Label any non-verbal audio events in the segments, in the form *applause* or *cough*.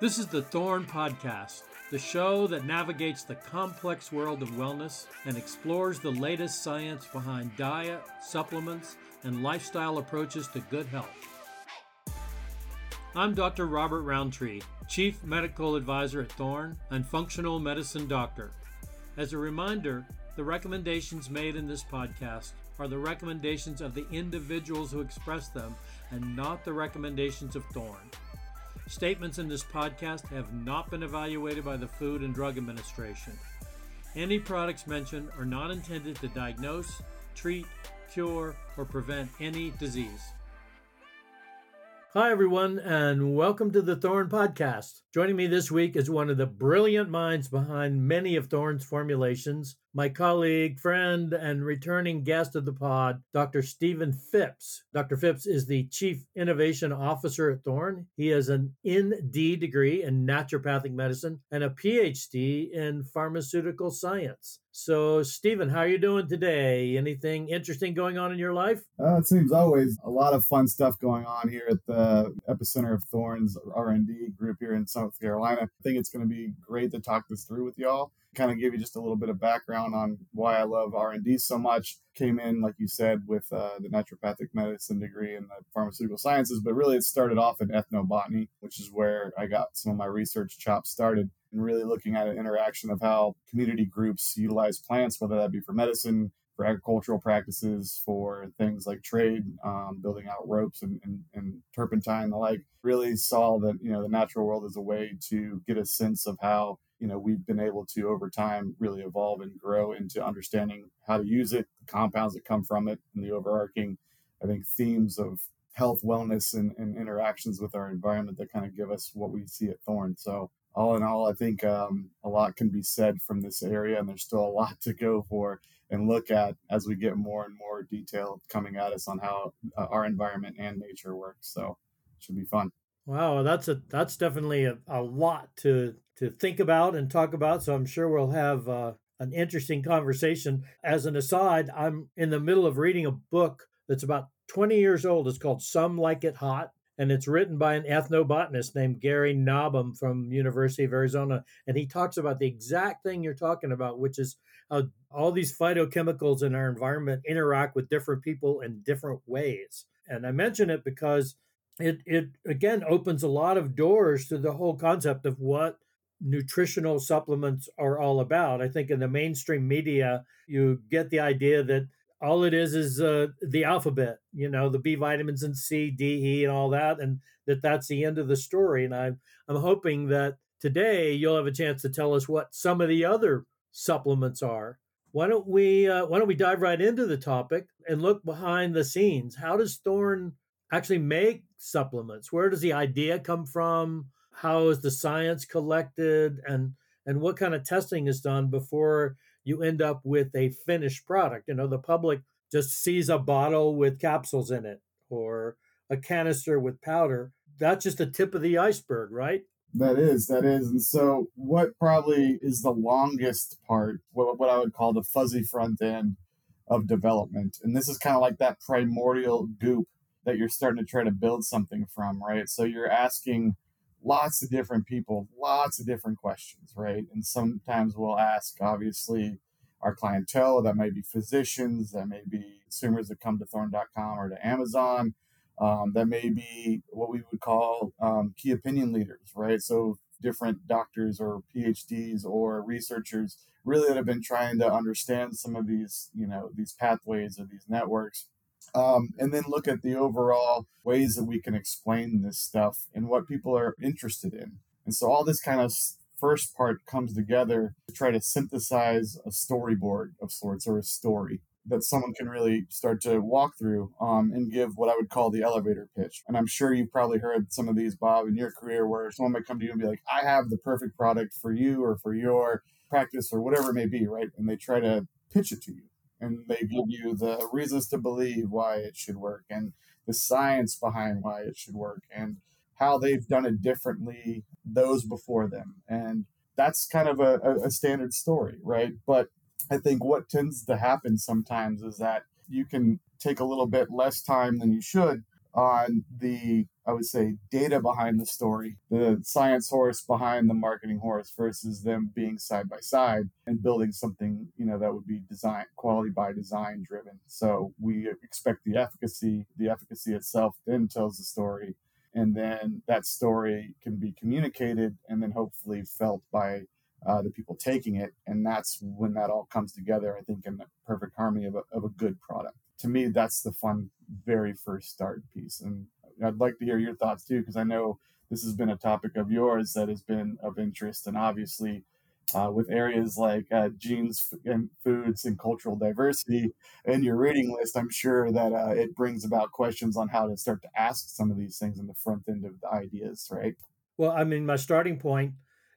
This is the Thorne Podcast, the show that navigates the complex world of wellness and explores the latest science behind diet, supplements, and lifestyle approaches to good health. I'm Dr. Robert Rountree, Chief Medical Advisor at Thorne and Functional Medicine Doctor. As a reminder, the recommendations made in this podcast are the recommendations of the individuals who express them and not the recommendations of Thorne. Statements in this podcast have not been evaluated by the Food and Drug Administration. Any products mentioned are not intended to diagnose, treat, cure, or prevent any disease. Hi, everyone, and welcome to the Thorne Podcast. Joining me this week is one of the brilliant minds behind many of Thorne's formulations, my colleague, friend, and returning guest of the pod, Dr. Stephen Phipps. Dr. Phipps is the Chief Innovation Officer at Thorne. He has an ND degree in naturopathic medicine and a PhD in pharmaceutical science. So, Stephen, how are you doing today? Anything interesting going on in your life? Uh, it seems always a lot of fun stuff going on here at the epicenter of Thorne's R&D group here in South Carolina. I think it's going to be great to talk this through with y'all kind of give you just a little bit of background on why I love R&D so much. Came in, like you said, with uh, the naturopathic medicine degree and the pharmaceutical sciences, but really it started off in ethnobotany, which is where I got some of my research chops started and really looking at an interaction of how community groups utilize plants, whether that be for medicine, for agricultural practices, for things like trade, um, building out ropes and, and, and turpentine, the like, really saw that, you know, the natural world is a way to get a sense of how you know we've been able to over time really evolve and grow into understanding how to use it the compounds that come from it and the overarching i think themes of health wellness and, and interactions with our environment that kind of give us what we see at thorne. So all in all i think um, a lot can be said from this area and there's still a lot to go for and look at as we get more and more detail coming at us on how uh, our environment and nature works. So it should be fun Wow, that's a that's definitely a, a lot to to think about and talk about. So I'm sure we'll have uh, an interesting conversation. As an aside, I'm in the middle of reading a book that's about 20 years old. It's called Some Like It Hot, and it's written by an ethnobotanist named Gary Nabhan from University of Arizona. And he talks about the exact thing you're talking about, which is how all these phytochemicals in our environment interact with different people in different ways. And I mention it because it it again opens a lot of doors to the whole concept of what nutritional supplements are all about. I think in the mainstream media, you get the idea that all it is is uh, the alphabet, you know, the B vitamins and C, D, E, and all that, and that that's the end of the story. And I'm I'm hoping that today you'll have a chance to tell us what some of the other supplements are. Why don't we uh, Why don't we dive right into the topic and look behind the scenes? How does Thorne actually make supplements? Where does the idea come from? how is the science collected? And and what kind of testing is done before you end up with a finished product? You know the public just sees a bottle with capsules in it or a canister with powder. That's just the tip of the iceberg right? That is that is. And so what probably is the longest part what, what i would call the fuzzy front end of development? And this is kind of like that primordial goop that you're starting to try to build something from right so you're asking lots of different people, lots of different questions, right? And sometimes we'll ask, obviously, our clientele that may be physicians, that may be consumers that come to thorne.com or to Amazon, um, that may be what we would call um, key opinion leaders, right? So different doctors or PhDs or researchers really that have been trying to understand some of these, you know, these pathways or these networks um, and then look at the overall ways that we can explain this stuff and what people are interested in. And so all this kind of first part comes together to try to synthesize a storyboard of sorts or a story that someone can really start to walk through um, and give what I would call the elevator pitch. And I'm sure you've probably heard some of these, Bob, in your career where someone might come to you and be like, I have the perfect product for you or for your practice or whatever it may be, right? And they try to pitch it to you and they give you the reasons to believe why it should work and the science behind why it should work and how they've done it differently those before them. And that's kind of a, a standard story right? But i think what tends to happen sometimes is that you can take a little bit less time than you should on the I would say, data behind the story, the science horse behind the marketing horse versus them being side by side and building something, you know, that would be design quality by design driven. So we expect the efficacy, the efficacy itself then tells the story. And then that story can be communicated and then hopefully felt by uh, the people taking it. And that's when that all comes together, I think, in the perfect harmony of a, of a good product. To me, that's the fun, very first start piece. And I'd like to hear your thoughts too, because I know this has been a topic of yours that has been of interest. And obviously, uh, with areas like uh, genes and foods and cultural diversity in your reading list, I'm sure that uh, it brings about questions on how to start to ask some of these things in the front end of the ideas, right? Well, I mean, my starting point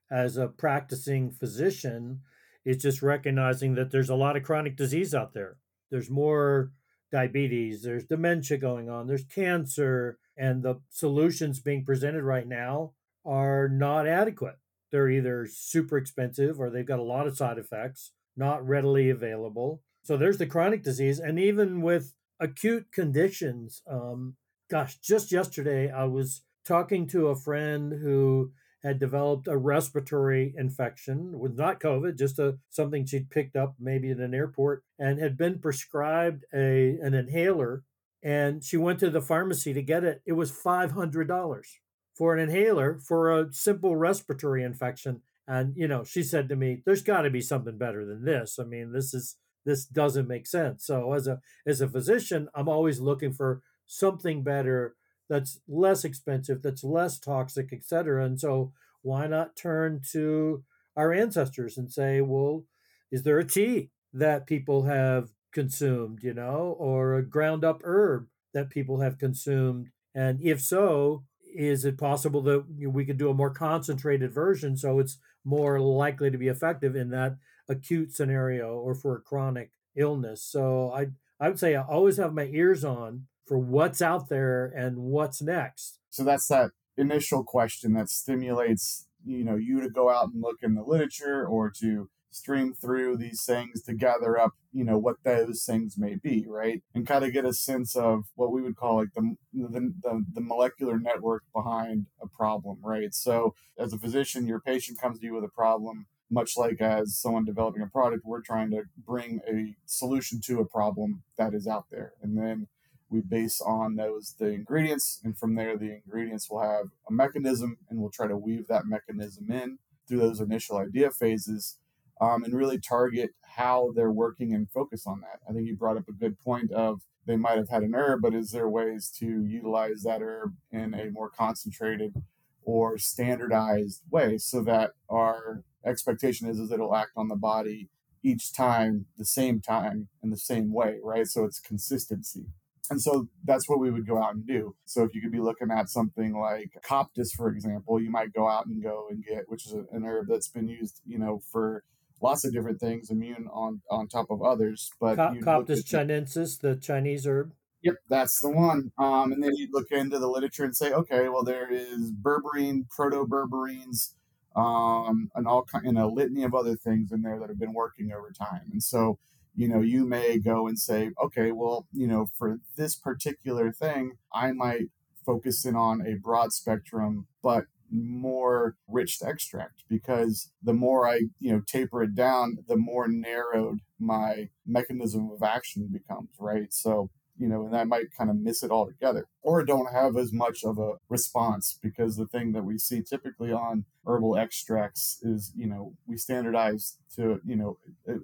as a practicing physician is just recognizing that there's a lot of chronic disease out there. There's more diabetes, there's dementia going on, there's cancer, and the solutions being presented right now are not adequate. They're either super expensive or they've got a lot of side effects, not readily available. So there's the chronic disease. And even with acute conditions, um, gosh, just yesterday I was talking to a friend who had developed a respiratory infection with not COVID, just a something she'd picked up maybe at an airport, and had been prescribed a an inhaler. And she went to the pharmacy to get it. It was five hundred dollars for an inhaler for a simple respiratory infection. And you know, she said to me, "There's got to be something better than this. I mean, this is this doesn't make sense." So as a as a physician, I'm always looking for something better that's less expensive, that's less toxic, etc. And so why not turn to our ancestors and say, well, is there a tea that people have consumed, you know, or a ground up herb that people have consumed? And if so, is it possible that we could do a more concentrated version so it's more likely to be effective in that acute scenario or for a chronic illness? So I I would say I always have my ears on for what's out there and what's next. So that's that initial question that stimulates you know you to go out and look in the literature or to stream through these things to gather up you know what those things may be right? And kind of get a sense of what we would call like the, the the, the molecular network behind a problem right? So as a physician your patient comes to you with a problem much like as someone developing a product we're trying to bring a solution to a problem that is out there. And then we base on those the ingredients and from there the ingredients will have a mechanism and we'll try to weave that mechanism in through those initial idea phases um, and really target how they're working and focus on that. I think you brought up a good point of they might have had an herb but is there ways to utilize that herb in a more concentrated or standardized way so that our expectation is, is it'll act on the body each time the same time in the same way right? So it's consistency. And so that's what we would go out and do. So if you could be looking at something like Coptis, for example, you might go out and go and get, which is an herb that's been used, you know, for lots of different things, immune on on top of others. But Co- Coptis chinensis, the Chinese herb. Yep, that's the one. Um, and then you look into the literature and say, okay, well, there is berberine, proto berberines, um, and all kind, and a litany of other things in there that have been working over time. And so you know, you may go and say, okay, well, you know, for this particular thing, I might focus in on a broad spectrum, but more rich extract because the more I, you know, taper it down, the more narrowed my mechanism of action becomes, right? So you know, and I might kind of miss it altogether or don't have as much of a response because the thing that we see typically on herbal extracts is, you know, we standardize to, you know,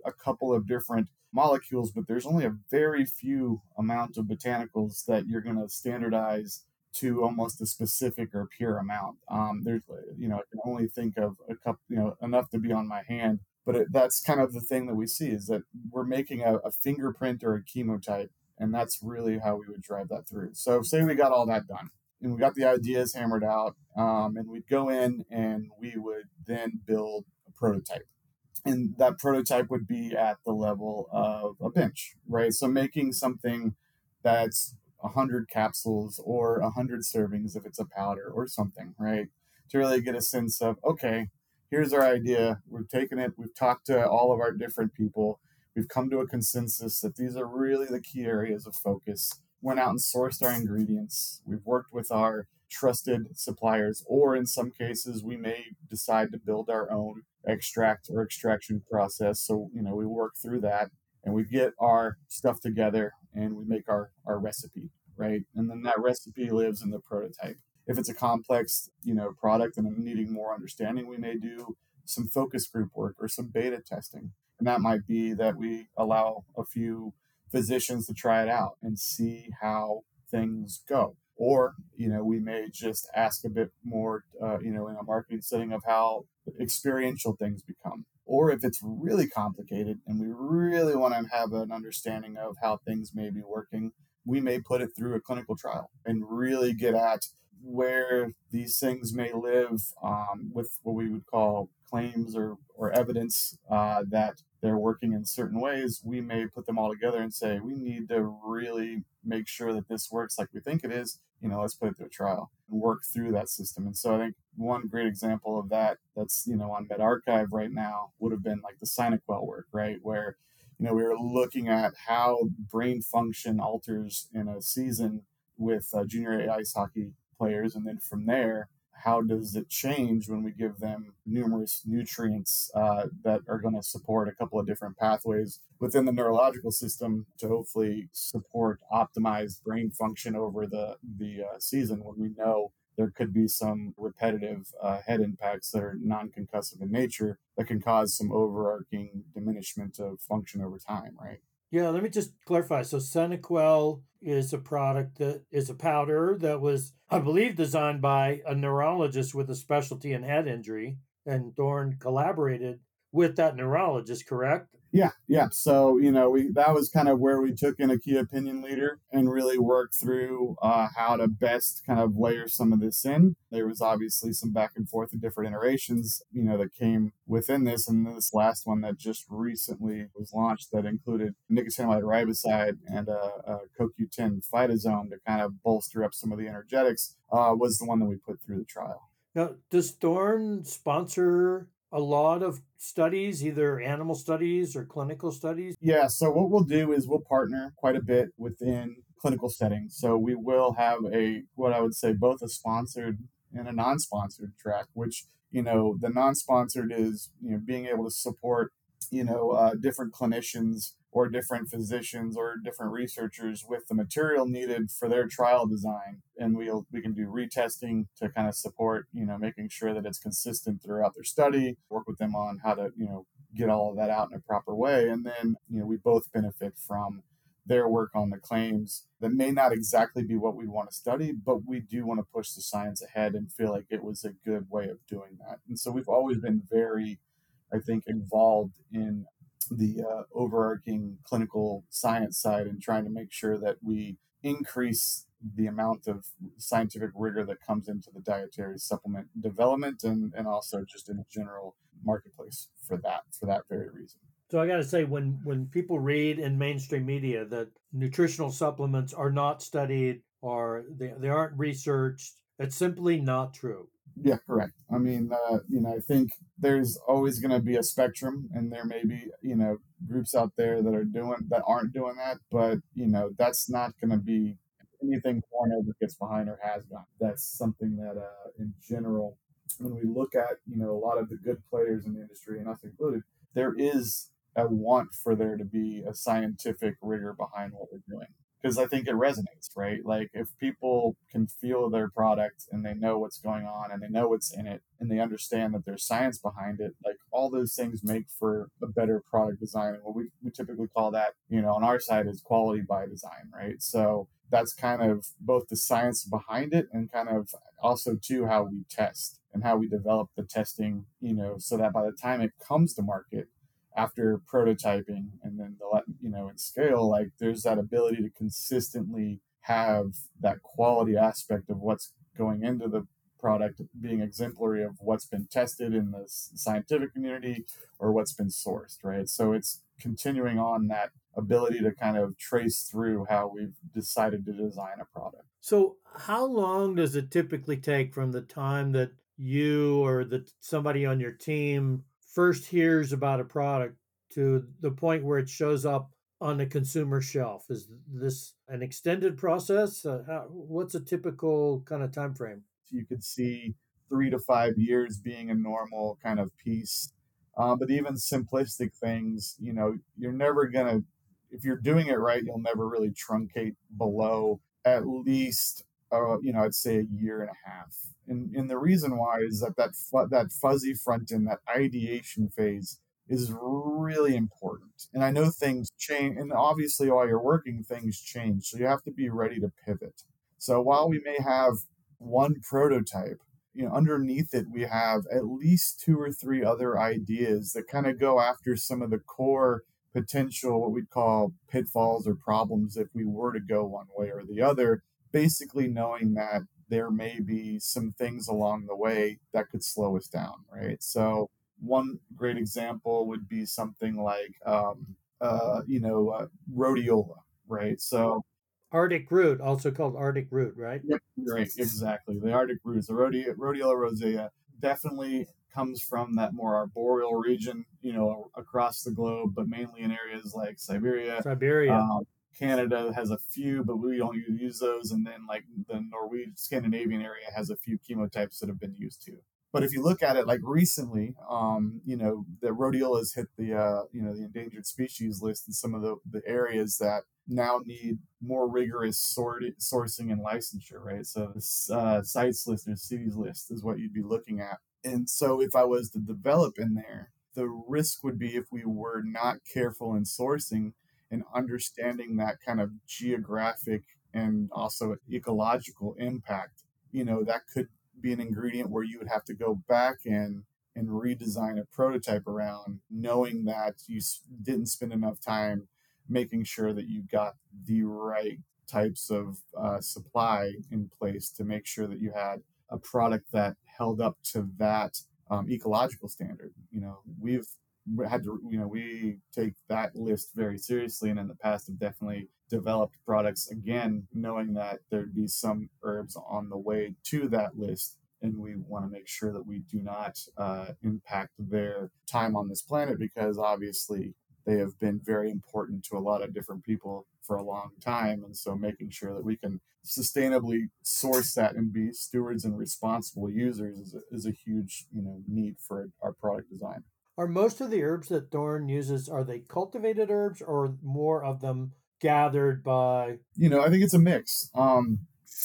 a, couple of different molecules, but there's only a very few amount of botanicals that you're going to standardize to almost a specific or pure amount. Um, there's, you know, I can only think of a couple, you know, enough to be on my hand. But it, that's kind of the thing that we see is that we're making a, a fingerprint or a chemotype and that's really how we would drive that through. So, say we got all that done and we got the ideas hammered out, um, and we'd go in and we would then build a prototype. And that prototype would be at the level of a bench, right? So, making something that's 100 capsules or 100 servings if it's a powder or something, right? To really get a sense of, okay, here's our idea. We've taken it, we've talked to all of our different people We've come to a consensus that these are really the key areas of focus. Went out and sourced our ingredients. We've worked with our trusted suppliers, or in some cases, we may decide to build our own extract or extraction process. So, you know, we work through that and we get our stuff together and we make our, our recipe, right? And then that recipe lives in the prototype. If it's a complex, you know, product and needing more understanding, we may do some focus group work or some beta testing. And that might be that we allow a few physicians to try it out and see how things go. Or, you know, we may just ask a bit more, uh, you know, in a marketing setting of how experiential things become. Or if it's really complicated and we really want to have an understanding of how things may be working, we may put it through a clinical trial and really get at where these things may live um, with what we would call claims or, or evidence uh, that they're working in certain ways, we may put them all together and say, we need to really make sure that this works like we think it is. You know, let's put it through a trial and work through that system. And so I think one great example of that that's, you know, on medRxiv right now would have been like the SynaQuell work, right? Where, you know, we were looking at how brain function alters in a season with uh, junior A ice hockey players. And then from there, how does it change when we give them numerous nutrients uh, that are going to support a couple of different pathways within the neurological system to hopefully support optimized brain function over the the uh, season when we know there could be some repetitive uh, head impacts that are non-concussive in nature that can cause some overarching diminishment of function over time right yeah, let me just clarify. So SynaQuell is a product that is a powder that was, I believe, designed by a neurologist with a specialty in head injury, and Thorne collaborated with that neurologist, correct? Yeah, yeah. So you know, we that was kind of where we took in a key opinion leader and really worked through uh, how to best kind of layer some of this in. There was obviously some back and forth and different iterations, you know, that came within this, and this last one that just recently was launched that included nicotinamide riboside and a, a CoQ10 phytosome to kind of bolster up some of the energetics uh, was the one that we put through the trial. Now, does Thorne sponsor a lot of studies, either animal studies or clinical studies? Yeah, so what we'll do is we'll partner quite a bit within clinical settings. So we will have a what I would say both a sponsored and a non-sponsored track, which you know the non-sponsored is you know being able to support you know uh, different clinicians or different physicians or different researchers with the material needed for their trial design and we'll we can do retesting to kind of support you know making sure that it's consistent throughout their study work with them on how to you know get all of that out in a proper way and then you know we both benefit from their work on the claims that may not exactly be what we want to study, but we do want to push the science ahead and feel like it was a good way of doing that. And so we've always been very, I think, involved in the uh, overarching clinical science side and trying to make sure that we increase the amount of scientific rigor that comes into the dietary supplement development and, and also just in general marketplace for that for that very reason. So I got to say, when when people read in mainstream media that nutritional supplements are not studied or they, they aren't researched, it's simply not true. Yeah, correct. I mean, uh, you know, I think there's always going to be a spectrum, and there may be, you know, groups out there that are doing that aren't doing that, but you know, that's not going to be anything Thorne ever gets behind or has done. That's something that, uh, in general, when we look at, you know, a lot of the good players in the industry, and us included, there is a want for there to be a scientific rigor behind what we're doing because I think it resonates, right? Like if people can feel their product and they know what's going on and they know what's in it and they understand that there's science behind it, like all those things make for a better product design. What we, we typically call that, you know, on our side is quality by design, right? So that's kind of both the science behind it and kind of also too how we test and how we develop the testing, you know, so that by the time it comes to market, after prototyping and then the you know in scale like there's that ability to consistently have that quality aspect of what's going into the product being exemplary of what's been tested in the scientific community or what's been sourced right? So it's continuing on that ability to kind of trace through how we've decided to design a product. So how long does it typically take from the time that you or that somebody on your team first hears about a product to the point where it shows up on the consumer shelf? Is this an extended process? Uh, how, what's a typical kind of time frame? You could see three to five years being a normal kind of piece. Um, but even simplistic things, you know, you're never to, if you're doing it right, you'll never really truncate below at least, uh, you know, I'd say a year and a half. And, and the reason why is that that, fu- that fuzzy front end, that ideation phase, is really important. And I know things change, and obviously, while you're working, things change. So you have to be ready to pivot. So while we may have one prototype, you know, underneath it, we have at least two or three other ideas that kind of go after some of the core potential, what we'd call pitfalls or problems if we were to go one way or the other. Basically, knowing that there may be some things along the way that could slow us down, right? So, one great example would be something like, um, uh, you know, uh, rhodiola, right? So Arctic root, also called Arctic root, right? Yep, right, exactly. The Arctic roots, the rhodiola, rhodiola rosea, definitely comes from that more arboreal region, you know, across the globe, but mainly in areas like Siberia. Siberia. Um, Canada has a few, but we don't use those. And then, like the Norwegian, Scandinavian area has a few chemotypes that have been used too. But if you look at it like recently, um, you know, the rhodiolas hit the uh, you know the endangered species list in some of the, the areas that now need more rigorous sort- sourcing and licensure, right? So uh, CITES list or cities list is what you'd be looking at. And so if I was to develop in there, the risk would be if we were not careful in sourcing and understanding that kind of geographic and also ecological impact, you know, that could be an ingredient where you would have to go back in and redesign a prototype around, knowing that you didn't spend enough time making sure that you got the right types of uh, supply in place to make sure that you had a product that held up to that um, ecological standard. You know, we've had to, you know, we take that list very seriously, and in the past have definitely developed products again, knowing that there'd be some herbs on the way to that list. And we want to make sure that we do not uh, impact their time on this planet because obviously they have been very important to a lot of different people for a long time. And so making sure that we can sustainably source that and be stewards and responsible users is a, is a huge, you know, need for our product design. Are most of the herbs that Thorne uses, are they cultivated herbs or more of them gathered by? You know, I think it's a mix. Um,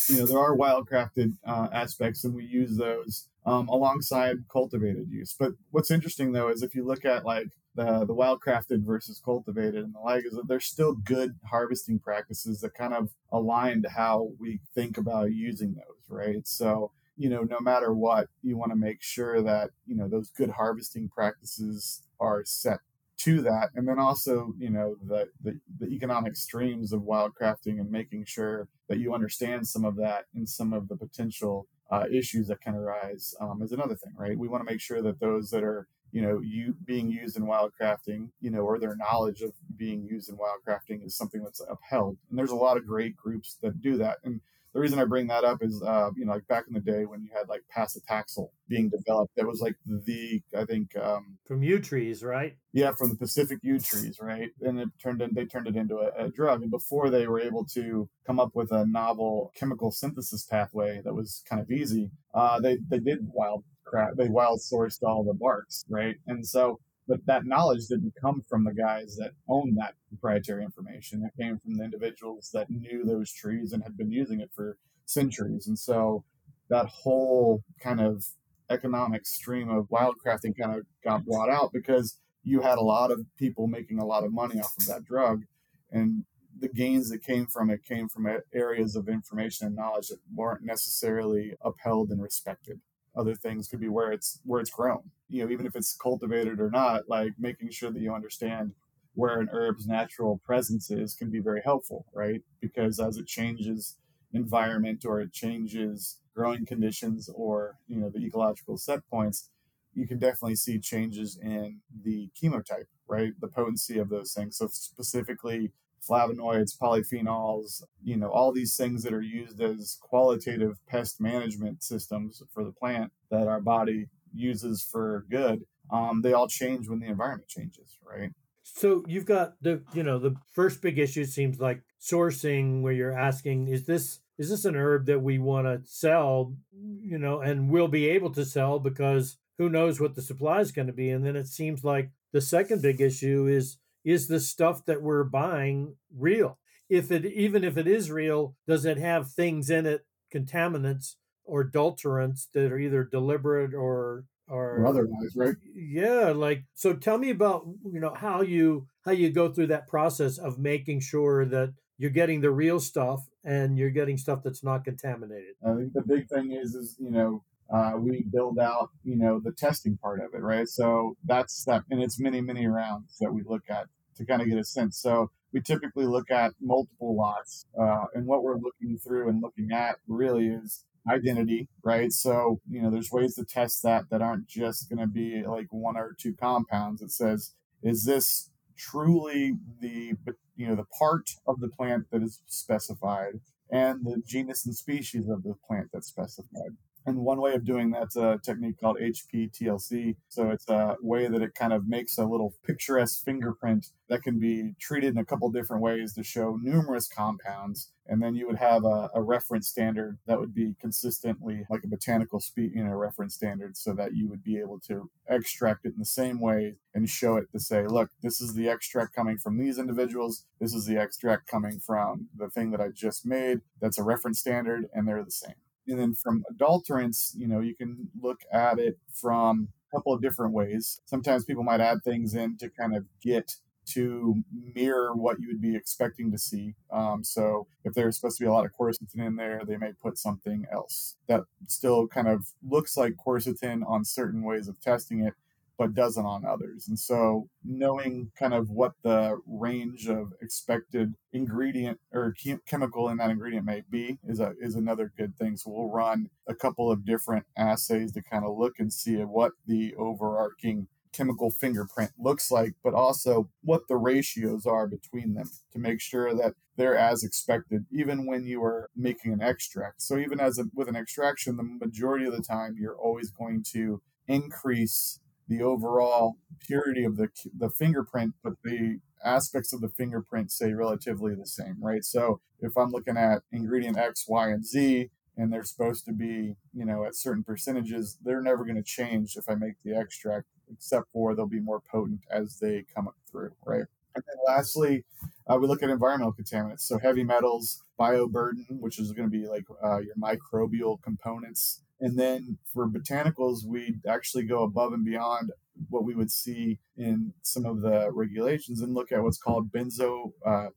you know, there are wildcrafted uh, aspects and we use those um, alongside cultivated use. But what's interesting though is if you look at like the the wildcrafted versus cultivated and the like is that there's still good harvesting practices that kind of align to how we think about using those, right? So you know, no matter what, you want to make sure that you know those good harvesting practices are set to that, and then also you know the the, the economic streams of wildcrafting and making sure that you understand some of that and some of the potential uh, issues that can arise um, is another thing, right? We want to make sure that those that are you know you being used in wildcrafting you know or their knowledge of being used in wildcrafting is something that's upheld. And there's a lot of great groups that do that. And the reason I bring that up is, uh, you know, like back in the day when you had like paclitaxel being developed, that was like the, I think, um, from yew trees, right? Yeah, from the Pacific yew trees, right? And it turned in, they turned it into a, a drug. And before they were able to come up with a novel chemical synthesis pathway that was kind of easy, uh, they they did wild crap. They wild sourced all the barks, right? And so but that knowledge didn't come from the guys that owned that proprietary information. It came from the individuals that knew those trees and had been using it for centuries. And so that whole kind of economic stream of wildcrafting kind of got brought out because you had a lot of people making a lot of money off of that drug. And the gains that came from it came from areas of information and knowledge that weren't necessarily upheld and respected other things could be where it's where it's grown you know even if it's cultivated or not like making sure that you understand where an herb's natural presence is can be very helpful right? Because as it changes environment or it changes growing conditions or you know the ecological set points you can definitely see changes in the chemotype right? The potency of those things. So specifically flavonoids, polyphenols, you know, all these things that are used as qualitative pest management systems for the plant that our body uses for good, um, they all change when the environment changes, right? So you've got the you know the first big issue seems like sourcing where you're asking is this is this an herb that we want to sell you know and we'll be able to sell because who knows what the supply is going to be and then it seems like the second big issue is is the stuff that we're buying real if it even if it is real does it have things in it contaminants or adulterants that are either deliberate or or, or otherwise right yeah like so tell me about you know how you how you go through that process of making sure that you're getting the real stuff and you're getting stuff that's not contaminated. I think the big thing is, is you know, uh, we build out, you know, the testing part of it, right? So that's that, and it's many, many rounds that we look at to kind of get a sense. So we typically look at multiple lots, uh, and what we're looking through and looking at really is identity, right? So you know, there's ways to test that that aren't just going to be like one or two compounds. It says, is this truly the you know the part of the plant that is specified and the genus and species of the plant that's specified. And one way of doing that's a technique called HPTLC. So it's a way that it kind of makes a little picturesque fingerprint that can be treated in a couple different ways to show numerous compounds. And then you would have a, a reference standard that would be consistently like a botanical speed, you know, reference standard so that you would be able to extract it in the same way and show it to say, look, this is the extract coming from these individuals. This is the extract coming from the thing that I just made. That's a reference standard and they're the same and then from adulterants, you know, you can look at it from a couple of different ways. Sometimes people might add things in to kind of get to mirror what you would be expecting to see. Um, so if there's supposed to be a lot of quercetin in there, they may put something else that still kind of looks like quercetin on certain ways of testing it, but mm-hmm. doesn't on others. And so knowing kind of what the range of expected ingredient or chemical in that ingredient may be is a, is another good thing. So we'll run a couple of different assays to kind of look and see what the overarching chemical fingerprint looks like, but also what the ratios are between them to make sure that they're as expected, even when you are making an extract. So even as a, with an extraction, the majority of the time you're always going to increase the overall purity of the the fingerprint, but the aspects of the fingerprint stay relatively the same, right? So if I'm looking at ingredient X, Y, and Z, and they're supposed to be, you know, at certain percentages, they're never going to change if I make the extract, except for they'll be more potent as they come up through, right? And then lastly, uh, we look at environmental contaminants. So heavy metals, bioburden, which is going to be like uh, your microbial components, and then for botanicals, we actually go above and beyond what we would see in some of the regulations and look at what's called benzo uh.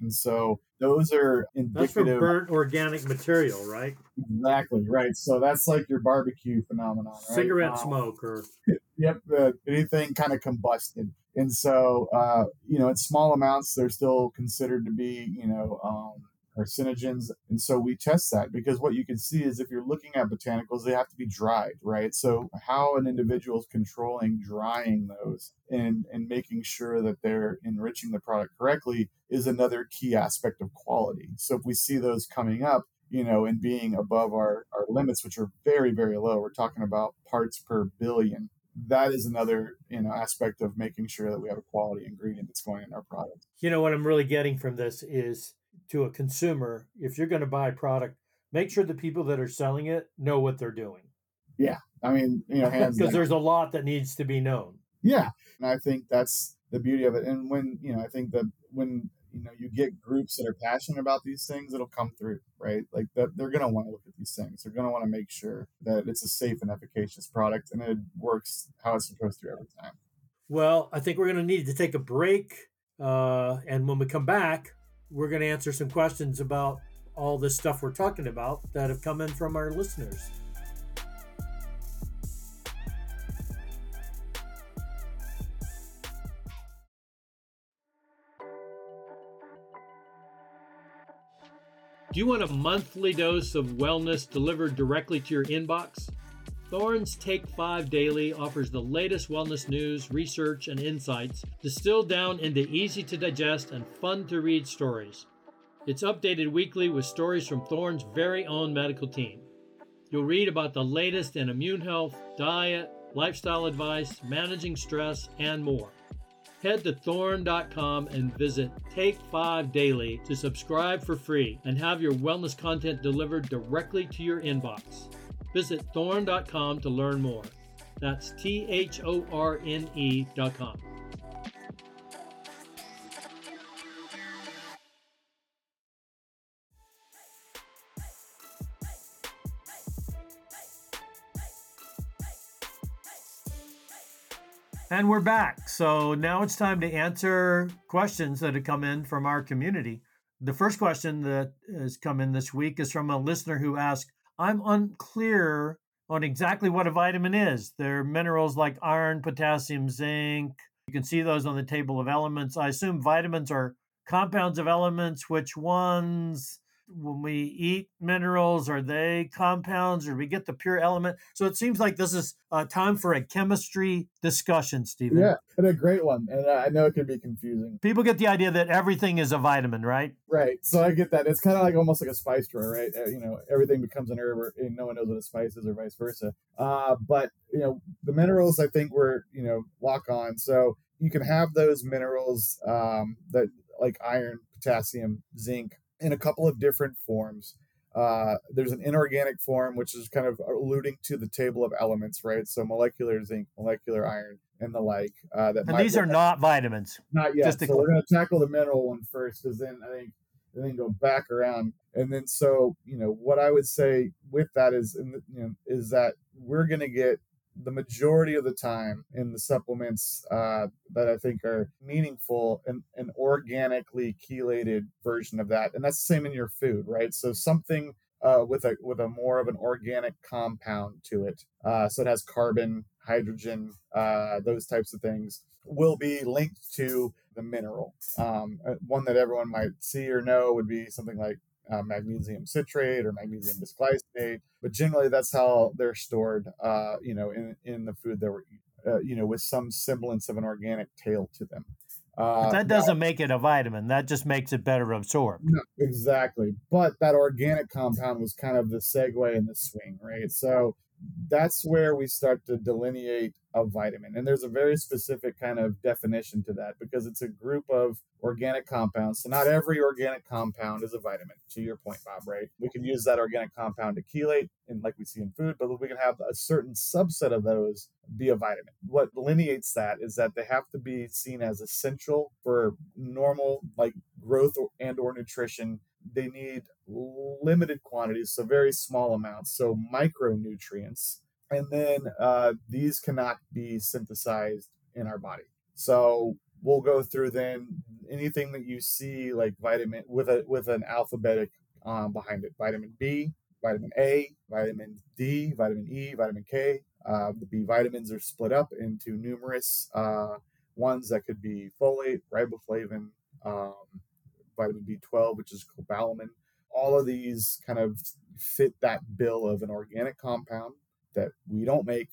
And so those are indicative. That's for burnt organic material, right? Exactly, right. So that's like your barbecue phenomenon, right? Cigarette um, smoke or. *laughs* Yep, uh, anything kind of combusted. And so, uh, you know, in small amounts, they're still considered to be, you know, um, carcinogens. And so we test that because what you can see is if you're looking at botanicals, they have to be dried, right? So how an individual is controlling drying those and, and making sure that they're enriching the product correctly is another key aspect of quality. So if we see those coming up, you know, and being above our, our limits, which are very, very low, we're talking about parts per billion that is another you know aspect of making sure that we have a quality ingredient that's going in our product. You know what I'm really getting from this is to a consumer, if you're going to buy a product, make sure the people that are selling it know what they're doing. Yeah. I mean, you know, because there's a lot that needs to be known. Yeah. And I think that's the beauty of it. And when, you know, I think that when, you know, you get groups that are passionate about these things, it'll come through, right? Like that they're going to want to look at these things. They're going to want to make sure that it's a safe and efficacious product and it works how it's supposed to every time. Well, I think we're going to need to take a break. Uh, and when we come back, we're going to answer some questions about all this stuff we're talking about that have come in from our listeners. Do you want a monthly dose of wellness delivered directly to your inbox? Thorne's Take 5 Daily offers the latest wellness news, research, and insights distilled down into easy to digest and fun to read stories. It's updated weekly with stories from Thorne's very own medical team. You'll read about the latest in immune health, diet, lifestyle advice, managing stress, and more. Head to thorne.com and visit Take 5 Daily to subscribe for free and have your wellness content delivered directly to your inbox. Visit thorne.com to learn more. That's T H O R N E.com. And we're back. So now it's time to answer questions that have come in from our community. The first question that has come in this week is from a listener who asked, I'm unclear on exactly what a vitamin is. They're minerals like iron, potassium, zinc. You can see those on the table of elements. I assume vitamins are compounds of elements. Which ones? When we eat minerals, are they compounds or we get the pure element? So it seems like this is a time for a chemistry discussion, Stephen. Yeah, and a great one. And I know it can be confusing. People get the idea that everything is a vitamin, right? Right. So I get that. It's kind of like almost like a spice drawer, right? Uh, you know, everything becomes an herb, and no one knows what a spice is, or vice versa. Uh, but you know, the minerals, I think, were you know lock on. So you can have those minerals um, that like iron, potassium, zinc, in a couple of different forms. Uh, there's an inorganic form, which is kind of alluding to the table of elements, right? So molecular zinc, molecular iron, and the like. Uh, that and these are not vitamins. Not yet. Just so we're going to tackle the mineral one first, because then I think and then go back around. And then so you know what I would say with that is, you know, is that we're going to get the majority of the time in the supplements uh, that I think are meaningful and an organically chelated version of that, and that's the same in your food, right? So something uh, with a with a more of an organic compound to it, uh, so it has carbon, hydrogen, uh, those types of things, will be linked to the mineral. Um, uh, one that everyone might see or know would be something like uh, magnesium citrate or magnesium bisglycinate. But generally, that's how they're stored, uh, you know, in, in the food that we're eating, uh, you know, with some semblance of an organic tail to them. Uh, that doesn't now, make it a vitamin. That just makes it better absorbed. No, exactly. But that organic compound was kind of the segue and the swing, right? So that's where we start to delineate a vitamin. And there's a very specific kind of definition to that because it's a group of organic compounds. So not every organic compound is a vitamin, to your point, Bob, right? We can use that organic compound to chelate, and like we see in food, but we can have a certain subset of those be a vitamin. What delineates that is that they have to be seen as essential for normal like growth and or nutrition they need limited quantities, so very small amounts, so micronutrients. And then uh, these cannot be synthesized in our body. So we'll go through then anything that you see like vitamin with a with an alphabetic um, behind it: vitamin B, vitamin A, vitamin D, vitamin E, vitamin K. Uh, the B vitamins are split up into numerous uh, ones that could be folate, riboflavin, um, vitamin B12, which is cobalamin. All of these kind of fit that bill of an organic compound that we don't make,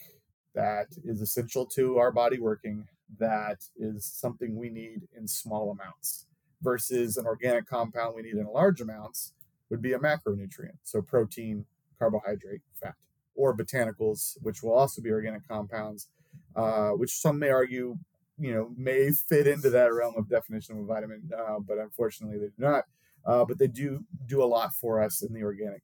that is essential to our body working, that is something we need in small amounts, versus an organic compound we need in large amounts would be a macronutrient. So protein, carbohydrate, fat, or botanicals, which will also be organic compounds, uh, which some may argue you know may fit into that realm of definition of a vitamin, uh, but unfortunately they do not. Uh, but they do do a lot for us in the organic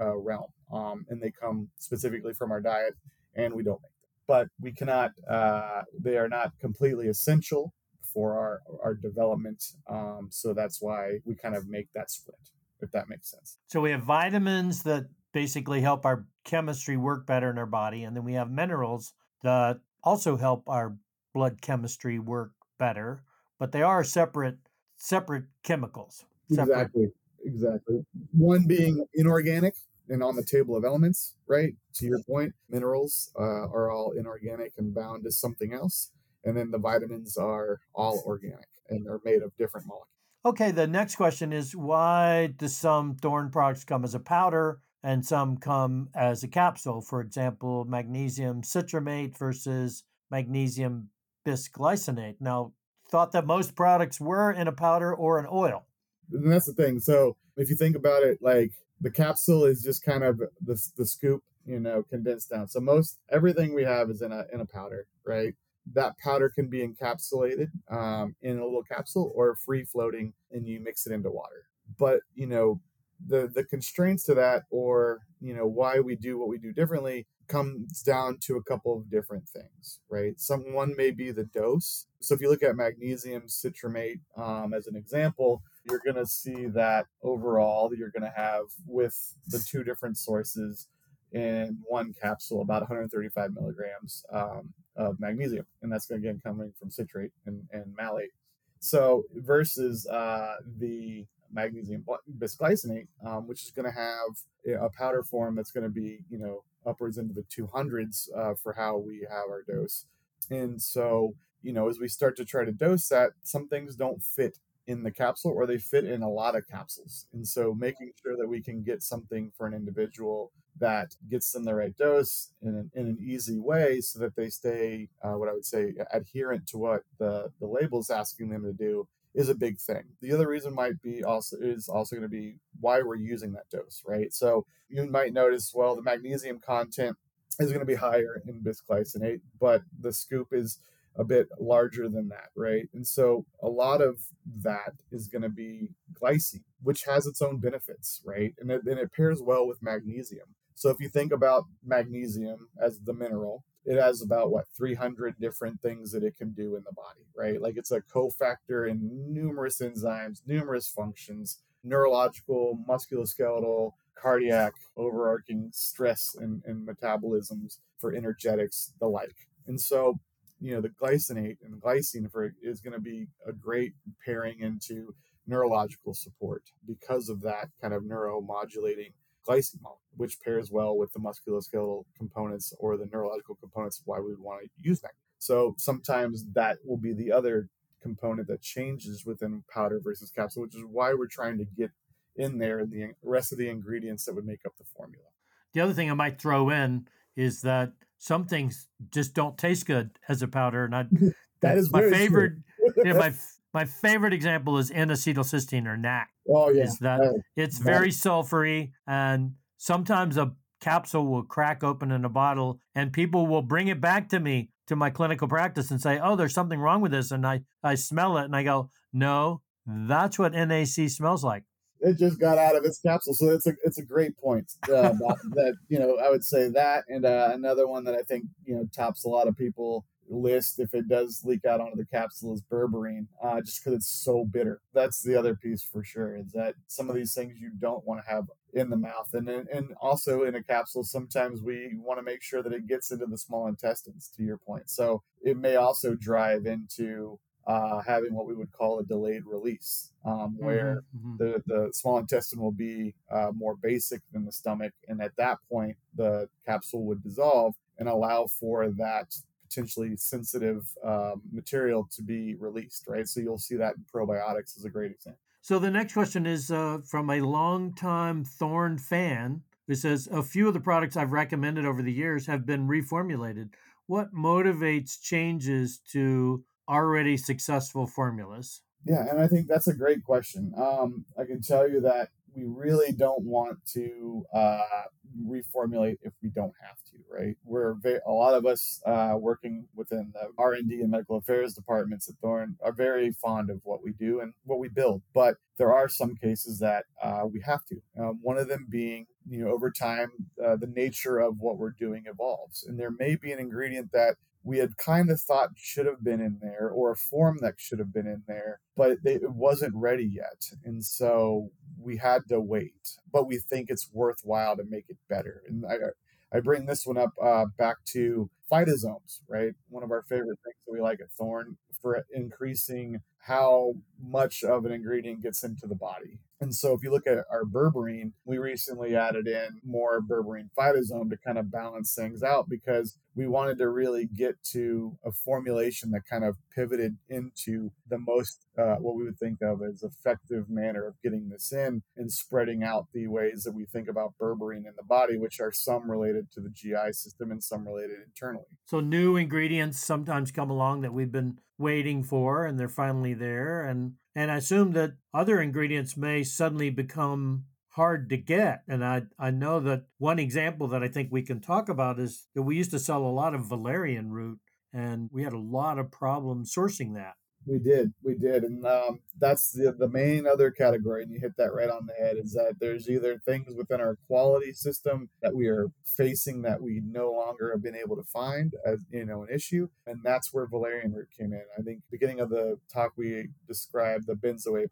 uh, realm, um, and they come specifically from our diet, and we don't make them. But we cannot; uh, they are not completely essential for our our development. Um, so that's why we kind of make that split, if that makes sense. So we have vitamins that basically help our chemistry work better in our body, and then we have minerals that also help our blood chemistry work better, but they are separate separate chemicals. Separate. Exactly. Exactly. One being inorganic and on the table of elements, right? To your point, minerals uh, are all inorganic and bound to something else. And then the vitamins are all organic and they're made of different molecules. Okay, the next question is why do some thorne products come as a powder and some come as a capsule? For example, magnesium citramate versus magnesium bisglycinate. Now, thought that most products were in a powder or an oil. And that's the thing. So if you think about it, like the capsule is just kind of the, the scoop, you know, condensed down. So most everything we have is in a in a powder, right? that powder can be encapsulated um, in a little capsule or free floating and you mix it into water. But, you know, the the constraints to that or you know why we do what we do differently comes down to a couple of different things right? Some one may be the dose. So if you look at magnesium citrate um, as an example you're going to see that overall you're going to have with the two different sources in one capsule about 135 milligrams um, of magnesium. And that's again coming from citrate and, and malate. So versus uh, the magnesium bisglycinate, um, which is going to have a powder form that's going to be, you know, upwards into the 200s uh, for how we have our dose. And so, you know, as we start to try to dose that, some things don't fit in the capsule or they fit in a lot of capsules. And so making sure that we can get something for an individual that gets them the right dose in an, in an easy way so that they stay, uh, what I would say, adherent to what the, the label is asking them to do is a big thing. The other reason might be also is also going to be why we're using that dose, right? So you might notice, well, the magnesium content is going to be higher in bisglycinate, but the scoop is a bit larger than that, right? And so a lot of that is going to be glycine, which has its own benefits, right? And it, and it pairs well with magnesium. So if you think about magnesium as the mineral, it has about what 300 different things that it can do in the body right? Like it's a cofactor in numerous enzymes numerous functions neurological musculoskeletal cardiac overarching stress and, and metabolisms for energetics the like. And so you know the glycinate and glycine for is going to be a great pairing into neurological support because of that kind of neuromodulating glycine which pairs well with the musculoskeletal components or the neurological components of why we would want to use that. So sometimes that will be the other component that changes within powder versus capsule, which is why we're trying to get in there the rest of the ingredients that would make up the formula. The other thing I might throw in is that some things just don't taste good as a powder, and I, *laughs* that is my favorite. *laughs* yeah, my my favorite example is N-acetylcysteine or NAC. Oh yeah, is that it's very sulfury and sometimes a capsule will crack open in a bottle and people will bring it back to me to my clinical practice and say, "Oh, there's something wrong with this," and I I smell it and I go, "No, that's what NAC smells like." It just got out of its capsule, so it's a it's a great point. Uh, *laughs* that you know, I would say that, and uh, another one that I think you know tops a lot of people list if it does leak out onto the capsule is berberine, uh, just because it's so bitter. That's the other piece for sure. Is that some of these things you don't want to have in the mouth, and and also in a capsule, sometimes we want to make sure that it gets into the small intestines. To your point, so it may also drive into uh, having what we would call a delayed release, um, where mm-hmm, mm-hmm. the, the small intestine will be uh, more basic than the stomach. And at that point, the capsule would dissolve and allow for that potentially sensitive um, material to be released, right? So you'll see that in probiotics is a great example. So the next question is uh, from a longtime Thorne fan who says, A few of the products I've recommended over the years have been reformulated. What motivates changes to already successful formulas? Yeah, and I think that's a great question. Um, I can tell you that we really don't want to uh, reformulate if we don't have to right? We're very, a lot of us uh, working within the r&d and medical affairs departments at thorne are very fond of what we do and what we build but there are some cases that uh, we have to um, one of them being you know over time uh, the nature of what we're doing evolves and there may be an ingredient that we had kind of thought should have been in there or a form that should have been in there, but it wasn't ready yet. And so we had to wait, but we think it's worthwhile to make it better. And I, I bring this one up uh, back to phytosomes, right? One of our favorite things that we like at Thorne for increasing how much of an ingredient gets into the body. And so if you look at our berberine, we recently added in more berberine phytosome to kind of balance things out because we wanted to really get to a formulation that kind of pivoted into the most uh, what we would think of as effective manner of getting this in and spreading out the ways that we think about berberine in the body, which are some related to the GI system and some related internally. So new ingredients sometimes come along that we've been waiting for and they're finally there and and I assume that other ingredients may suddenly become hard to get. And I, I know that one example that I think we can talk about is that we used to sell a lot of valerian root and we had a lot of problems sourcing that. We did, we did, and um, that's the the main other category, and you hit that right on the head. Is that there's either things within our quality system that we are facing that we no longer have been able to find as you know an issue, and that's where valerian root came in. I think beginning of the talk we described the benzoate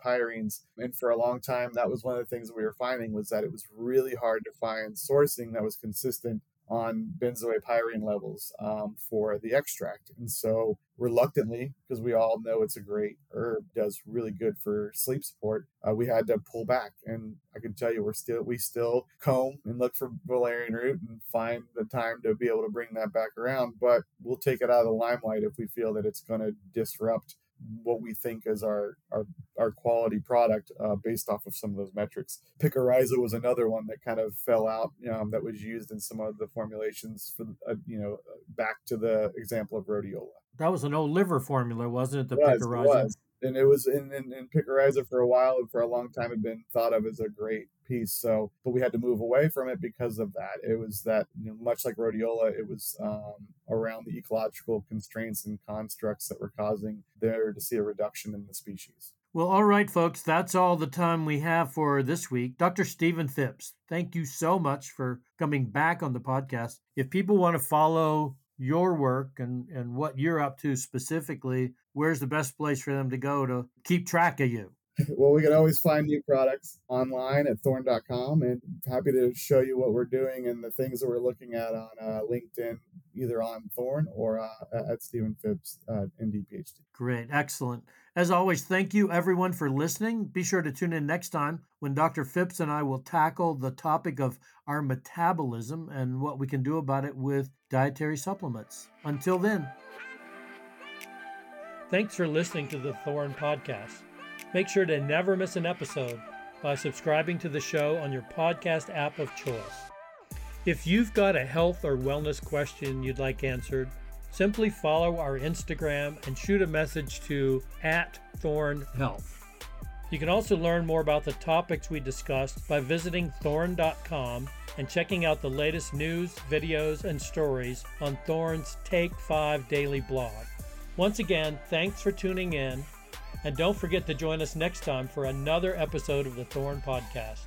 and for a long time that was one of the things we were finding was that it was really hard to find sourcing that was consistent on benzo[a]pyrene levels um, for the extract. And so, reluctantly, because we all know it's a great herb, does really good for sleep support, uh, we had to pull back. And I can tell you, we're still we still comb and look for valerian root and find the time to be able to bring that back around. But we'll take it out of the limelight if we feel that it's going to disrupt what we think is our our, our quality product uh, based off of some of those metrics. Picrorhiza was another one that kind of fell out um, that was used in some of the formulations for uh, you know back to the example of rhodiola. That was an old liver formula, wasn't it? The was, Picrorhiza. It was. And it was in, in, in Picrorhiza for a while and for a long time had been thought of as a great piece. So, but we had to move away from it because of that. It was that, you know, much like rhodiola, it was um, around the ecological constraints and constructs that were causing there to see a reduction in the species. Well, all right, folks, that's all the time we have for this week. Dr. Stephen Phipps, thank you so much for coming back on the podcast. If people want to follow your work and, and what you're up to specifically, where's the best place for them to go to keep track of you? *laughs* well, we can always find new products online at thorne.com and happy to show you what we're doing and the things that we're looking at on uh, LinkedIn, either on Thorne or uh, at Stephen Phipps, uh, MD PhD. Great. Excellent. As always, thank you everyone for listening. Be sure to tune in next time when Dr. Phipps and I will tackle the topic of our metabolism and what we can do about it with dietary supplements. Until then, thanks for listening to the Thorne Podcast. Make sure to never miss an episode by subscribing to the show on your podcast app of choice. If you've got a health or wellness question you'd like answered, simply follow our Instagram and shoot a message to at Thorne Health. You can also learn more about the topics we discussed by visiting thorne.com and checking out the latest news, videos, and stories on Thorne's Take 5 daily blog. Once again, thanks for tuning in and don't forget to join us next time for another episode of the Thorne Podcast.